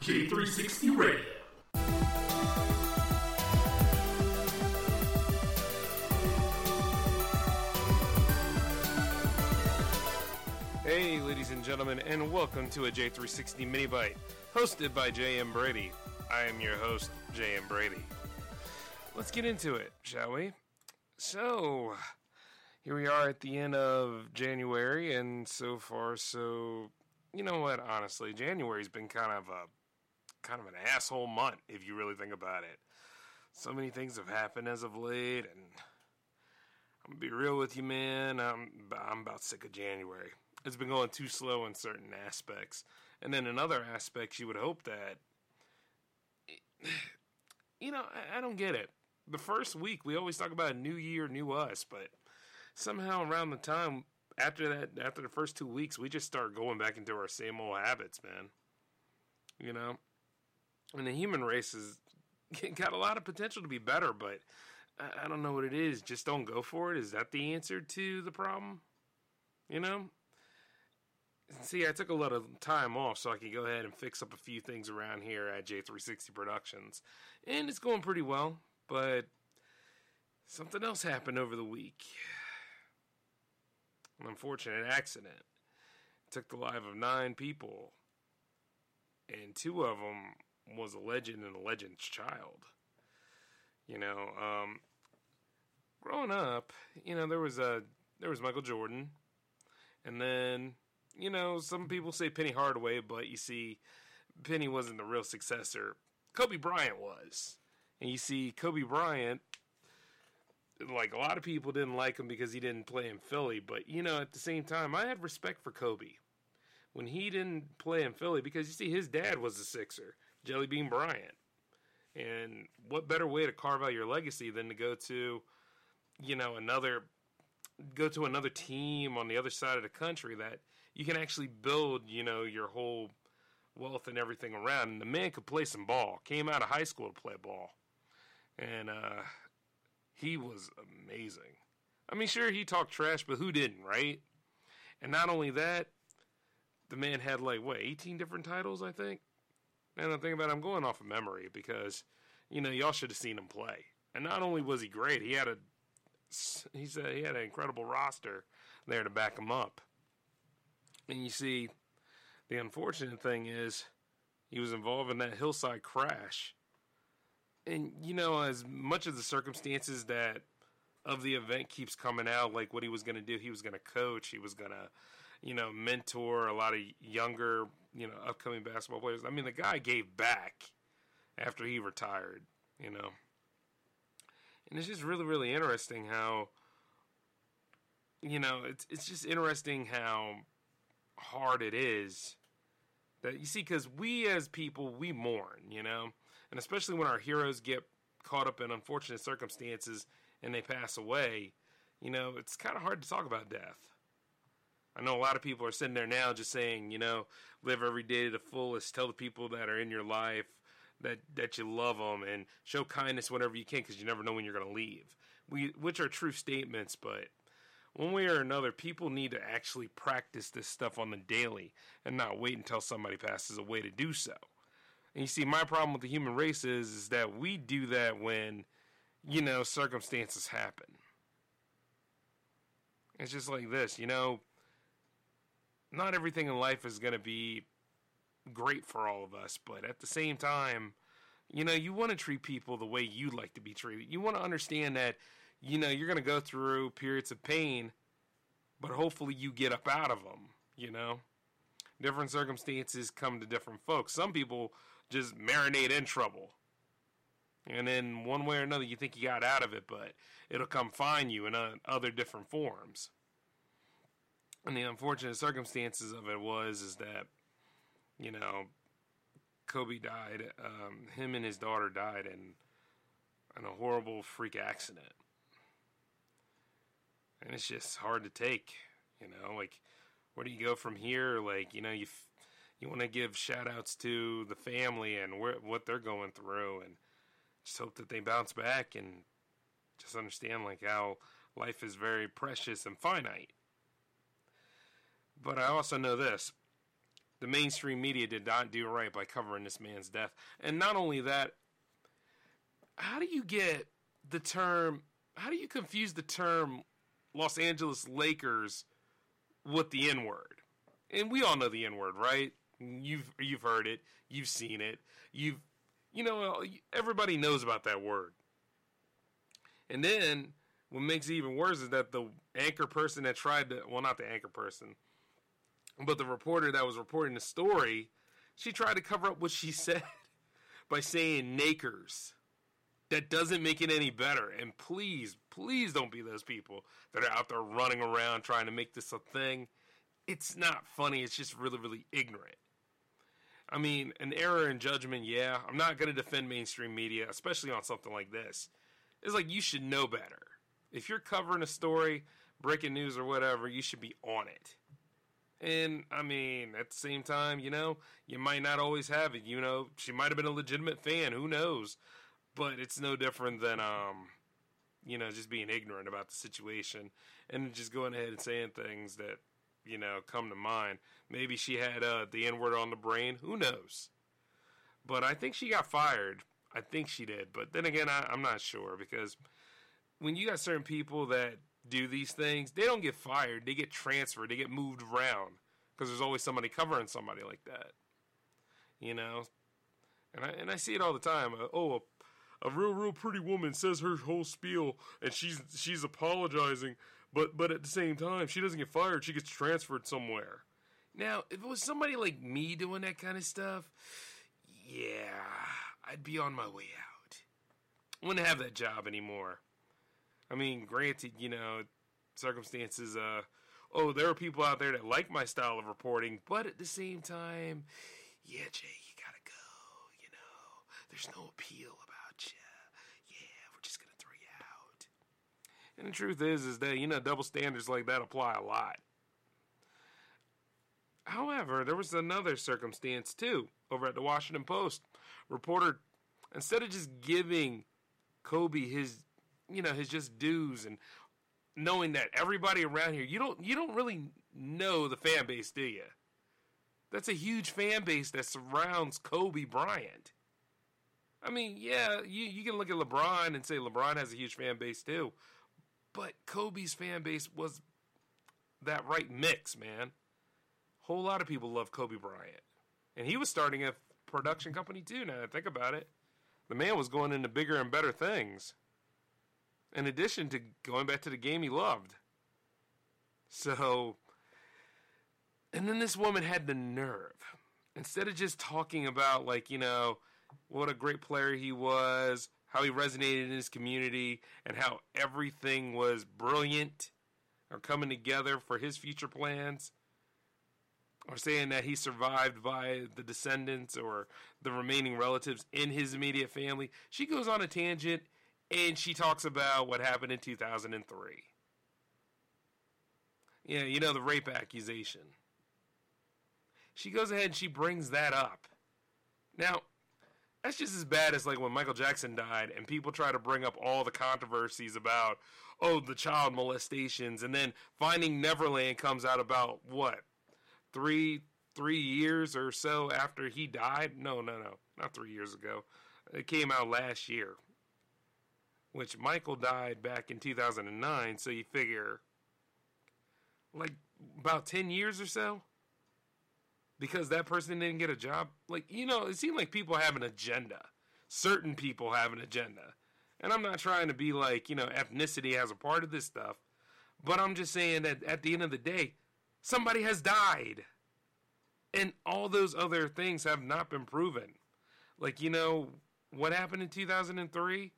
J360 Radio. Hey, ladies and gentlemen, and welcome to a J360 Mini Byte, hosted by J.M. Brady. I am your host, J.M. Brady. Let's get into it, shall we? So, here we are at the end of January, and so far, so you know what? Honestly, January's been kind of a kind of an asshole month if you really think about it. So many things have happened as of late, and I'm gonna be real with you, man. I'm I'm about sick of January. It's been going too slow in certain aspects, and then in other aspects, you would hope that. You know, I, I don't get it. The first week, we always talk about a new year, new us, but somehow around the time after that, after the first two weeks, we just start going back into our same old habits, man. You know, and the human race has got a lot of potential to be better, but I, don't know what it is. Just don't go for it. Is that the answer to the problem? You know, See, I took a lot of time off so I could go ahead and fix up a few things around here at J360 Productions. And it's going pretty well, but something else happened over the week. An unfortunate accident. It took the life of nine people, and two of them was a legend and a legend's child. You know, um, growing up, you know, there was a there was Michael Jordan, and then you know, some people say Penny Hardaway, but you see, Penny wasn't the real successor. Kobe Bryant was. And you see, Kobe Bryant, like a lot of people didn't like him because he didn't play in Philly, but you know, at the same time, I had respect for Kobe when he didn't play in Philly because you see, his dad was a Sixer, Jelly Bean Bryant. And what better way to carve out your legacy than to go to, you know, another go to another team on the other side of the country that you can actually build, you know, your whole wealth and everything around. And the man could play some ball. Came out of high school to play ball, and uh, he was amazing. I mean, sure he talked trash, but who didn't, right? And not only that, the man had like what, eighteen different titles, I think. And I'm thinking about, it, I'm going off of memory because, you know, y'all should have seen him play. And not only was he great, he had a he said he had an incredible roster there to back him up. And you see, the unfortunate thing is he was involved in that hillside crash. And you know, as much of the circumstances that of the event keeps coming out, like what he was going to do, he was going to coach, he was going to, you know, mentor a lot of younger, you know, upcoming basketball players. I mean, the guy gave back after he retired, you know. And it's just really, really interesting how, you know, it's it's just interesting how hard it is that you see because we as people we mourn you know and especially when our heroes get caught up in unfortunate circumstances and they pass away you know it's kind of hard to talk about death i know a lot of people are sitting there now just saying you know live every day to the fullest tell the people that are in your life that that you love them and show kindness whenever you can because you never know when you're going to leave we which are true statements but one way or another, people need to actually practice this stuff on the daily and not wait until somebody passes away to do so. And you see, my problem with the human race is, is that we do that when, you know, circumstances happen. It's just like this, you know, not everything in life is going to be great for all of us, but at the same time, you know, you want to treat people the way you'd like to be treated. You want to understand that you know, you're going to go through periods of pain, but hopefully you get up out of them, you know? Different circumstances come to different folks. Some people just marinate in trouble. And then one way or another, you think you got out of it, but it'll come find you in uh, other different forms. And the unfortunate circumstances of it was is that, you know, Kobe died. Um, him and his daughter died in in a horrible freak accident and it's just hard to take. You know, like where do you go from here? Like you know, you f- you want to give shout outs to the family and what they're going through, and just hope that they bounce back and just understand like how life is very precious and finite. But I also know this: the mainstream media did not do right by covering this man's death. And not only that, how do you get the term, how do you confuse the term Los Angeles Lakers with the N word? And we all know the N word, right? You've you've heard it, you've seen it, you've you know everybody knows about that word. And then what makes it even worse is that the anchor person that tried to well not the anchor person, but the reporter that was reporting the story, she tried to cover up what she said by saying nakers. That doesn't make it any better. And please, please don't be those people that are out there running around trying to make this a thing. It's not funny. It's just really, really ignorant. I mean, an error in judgment, yeah. I'm not going to defend mainstream media, especially on something like this. It's like you should know better. If you're covering a story, breaking news or whatever, you should be on it. And I mean, at the same time, you know, you might not always have it. You know, she might have been a legitimate fan. Who knows? But it's no different than, um, you know, just being ignorant about the situation and just going ahead and saying things that, you know, come to mind. Maybe she had uh, the N word on the brain. Who knows? But I think she got fired. I think she did. But then again, I, I'm not sure because when you got certain people that do these things, they don't get fired. They get transferred. They get moved around because there's always somebody covering somebody like that. You know, and I and I see it all the time. Uh, oh, a, a real real pretty woman says her whole spiel and she's she's apologizing, but but at the same time she doesn't get fired. She gets transferred somewhere. Now, if it was somebody like me doing that kind of stuff, yeah, I'd be on my way out. Wouldn't have that job anymore. I mean, granted, you know, circumstances, uh, oh, there are people out there that like my style of reporting, but at the same time, yeah, Jay, you gotta go, you know, there's no appeal about you. Yeah, we're just gonna throw you out. And the truth is, is that, you know, double standards like that apply a lot. However, there was another circumstance too over at the Washington Post. Reporter, instead of just giving Kobe his you know his just dues and knowing that everybody around here you don't you don't really know the fan base, do you? That's a huge fan base that surrounds Kobe Bryant. I mean, yeah, you you can look at LeBron and say LeBron has a huge fan base too, but Kobe's fan base was that right mix, man. Whole lot of people love Kobe Bryant, and he was starting a production company too. Now I think about it, the man was going into bigger and better things in addition to going back to the game he loved. So, and then this woman had the nerve, instead of just talking about, like, you know, what a great player he was, how he resonated in his community, and how everything was brilliant or coming together for his future plans, or saying that he survived by the descendants or the remaining relatives in his immediate family. She goes on a tangent and she talks about what happened in 2003. Yeah, you know, the rape accusation. She goes ahead and she brings that up. Now, that's just as bad as like when Michael Jackson died and people try to bring up all the controversies about, oh, the child molestations, and then Finding Neverland comes out about what? Three three years or so after he died? No, no, no. Not three years ago. It came out last year which Michael died back in 2009, so you figure like about 10 years or so because that person didn't get a job. Like, you know, it seemed like people have an agenda. Certain people have an agenda. And I'm not trying to be like, you know, ethnicity has a part of this stuff, but I'm just saying that at the end of the day, somebody has died. And all those other things have not been proven. Like, you know, what happened in 2003?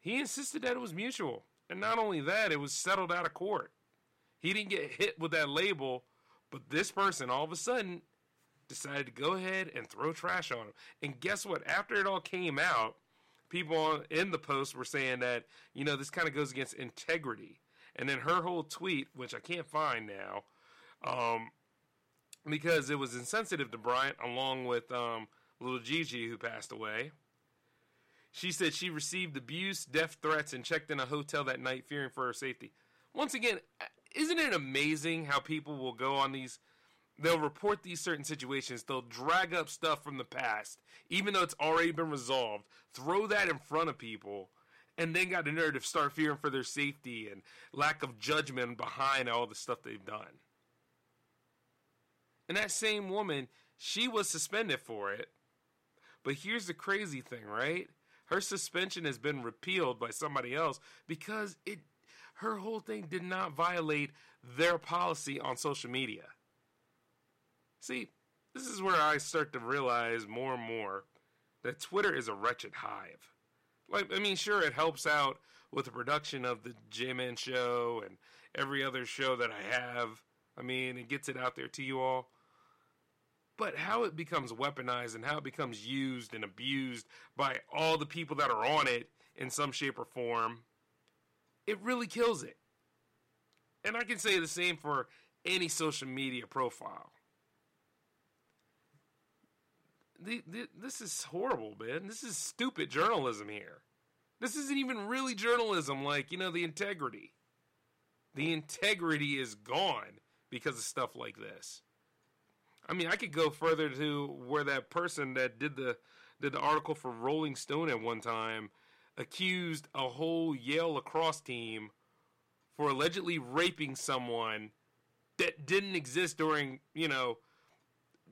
He insisted that it was mutual. And not only that, it was settled out of court. He didn't get hit with that label, but this person all of a sudden decided to go ahead and throw trash on him. And guess what? After it all came out, people in the post were saying that, you know, this kind of goes against integrity. And then her whole tweet, which I can't find now, um, because it was insensitive to Bryant, along with um, little Gigi, who passed away. She said she received abuse, death threats, and checked in a hotel that night fearing for her safety. Once again, isn't it amazing how people will go on these they'll report these certain situations. They'll drag up stuff from the past, even though it's already been resolved. Throw that in front of people, and then got the nerve to start fearing for their safety and lack of judgment behind all the stuff they've done. And that same woman, she was suspended for it. But here's the crazy thing, right? Her suspension has been repealed by somebody else because it her whole thing did not violate their policy on social media. See, this is where I start to realize more and more that Twitter is a wretched hive. Like, I mean, sure, it helps out with the production of the J Man show and every other show that I have. I mean, it gets it out there to you all. But how it becomes weaponized and how it becomes used and abused by all the people that are on it in some shape or form, it really kills it. And I can say the same for any social media profile. The, the, this is horrible, man. This is stupid journalism here. This isn't even really journalism, like, you know, the integrity. The integrity is gone because of stuff like this. I mean, I could go further to where that person that did the did the article for Rolling Stone at one time accused a whole Yale lacrosse team for allegedly raping someone that didn't exist during, you know,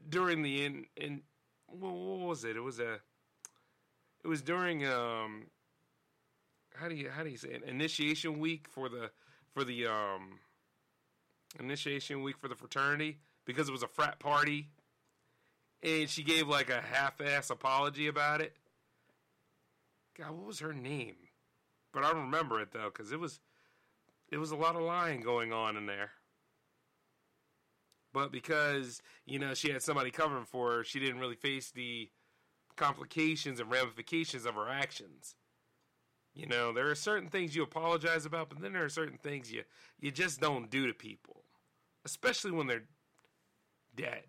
during the in in what was it? It was a it was during um how do you how do you say it? initiation week for the for the um initiation week for the fraternity because it was a frat party and she gave like a half-ass apology about it. God, what was her name? But I don't remember it though cuz it was it was a lot of lying going on in there. But because, you know, she had somebody covering for her, she didn't really face the complications and ramifications of her actions. You know, there are certain things you apologize about, but then there are certain things you you just don't do to people, especially when they're dead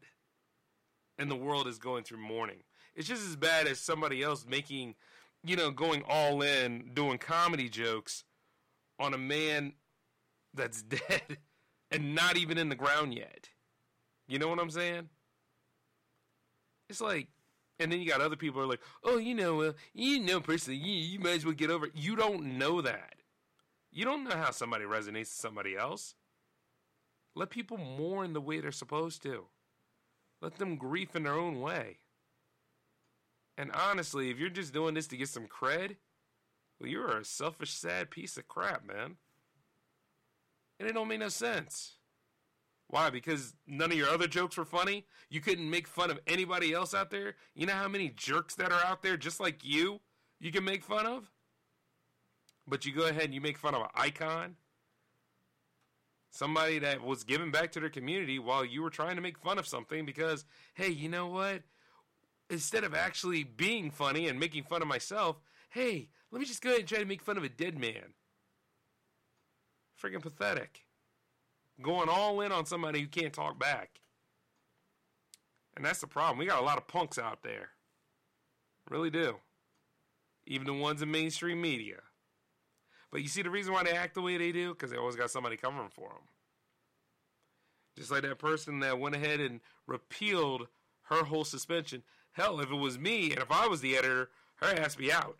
and the world is going through mourning. It's just as bad as somebody else making, you know, going all in, doing comedy jokes on a man that's dead and not even in the ground yet. You know what I'm saying? It's like, and then you got other people are like, oh, you know, uh, you know, personally, you, you might as well get over it. You don't know that. You don't know how somebody resonates to somebody else. Let people mourn the way they're supposed to. Let them grieve in their own way. And honestly, if you're just doing this to get some cred, well, you're a selfish, sad piece of crap, man. And it don't make no sense. Why? Because none of your other jokes were funny? You couldn't make fun of anybody else out there? You know how many jerks that are out there just like you you can make fun of? But you go ahead and you make fun of an icon? Somebody that was giving back to their community while you were trying to make fun of something because, hey, you know what? Instead of actually being funny and making fun of myself, hey, let me just go ahead and try to make fun of a dead man. Freaking pathetic going all in on somebody who can't talk back. And that's the problem. We got a lot of punks out there. Really do. Even the ones in mainstream media. But you see the reason why they act the way they do? Because they always got somebody covering for them. Just like that person that went ahead and repealed her whole suspension. Hell, if it was me and if I was the editor, her ass be out.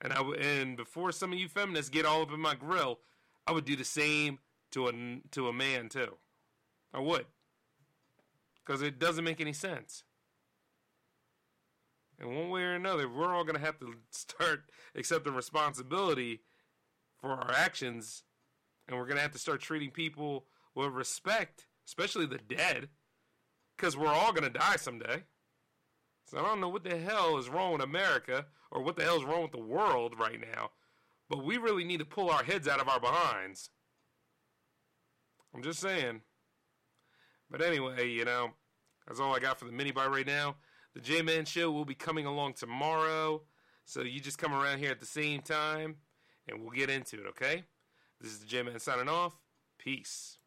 And I w- and before some of you feminists get all up in my grill, I would do the same to a to a man too. I would, because it doesn't make any sense. And one way or another, we're all going to have to start accepting responsibility for our actions, and we're going to have to start treating people with respect, especially the dead, because we're all going to die someday. So I don't know what the hell is wrong with America or what the hell is wrong with the world right now but we really need to pull our heads out of our behinds. I'm just saying. But anyway, you know, that's all I got for the mini bar right now. The J Man Show will be coming along tomorrow. So you just come around here at the same time and we'll get into it, okay? This is the J Man signing off. Peace.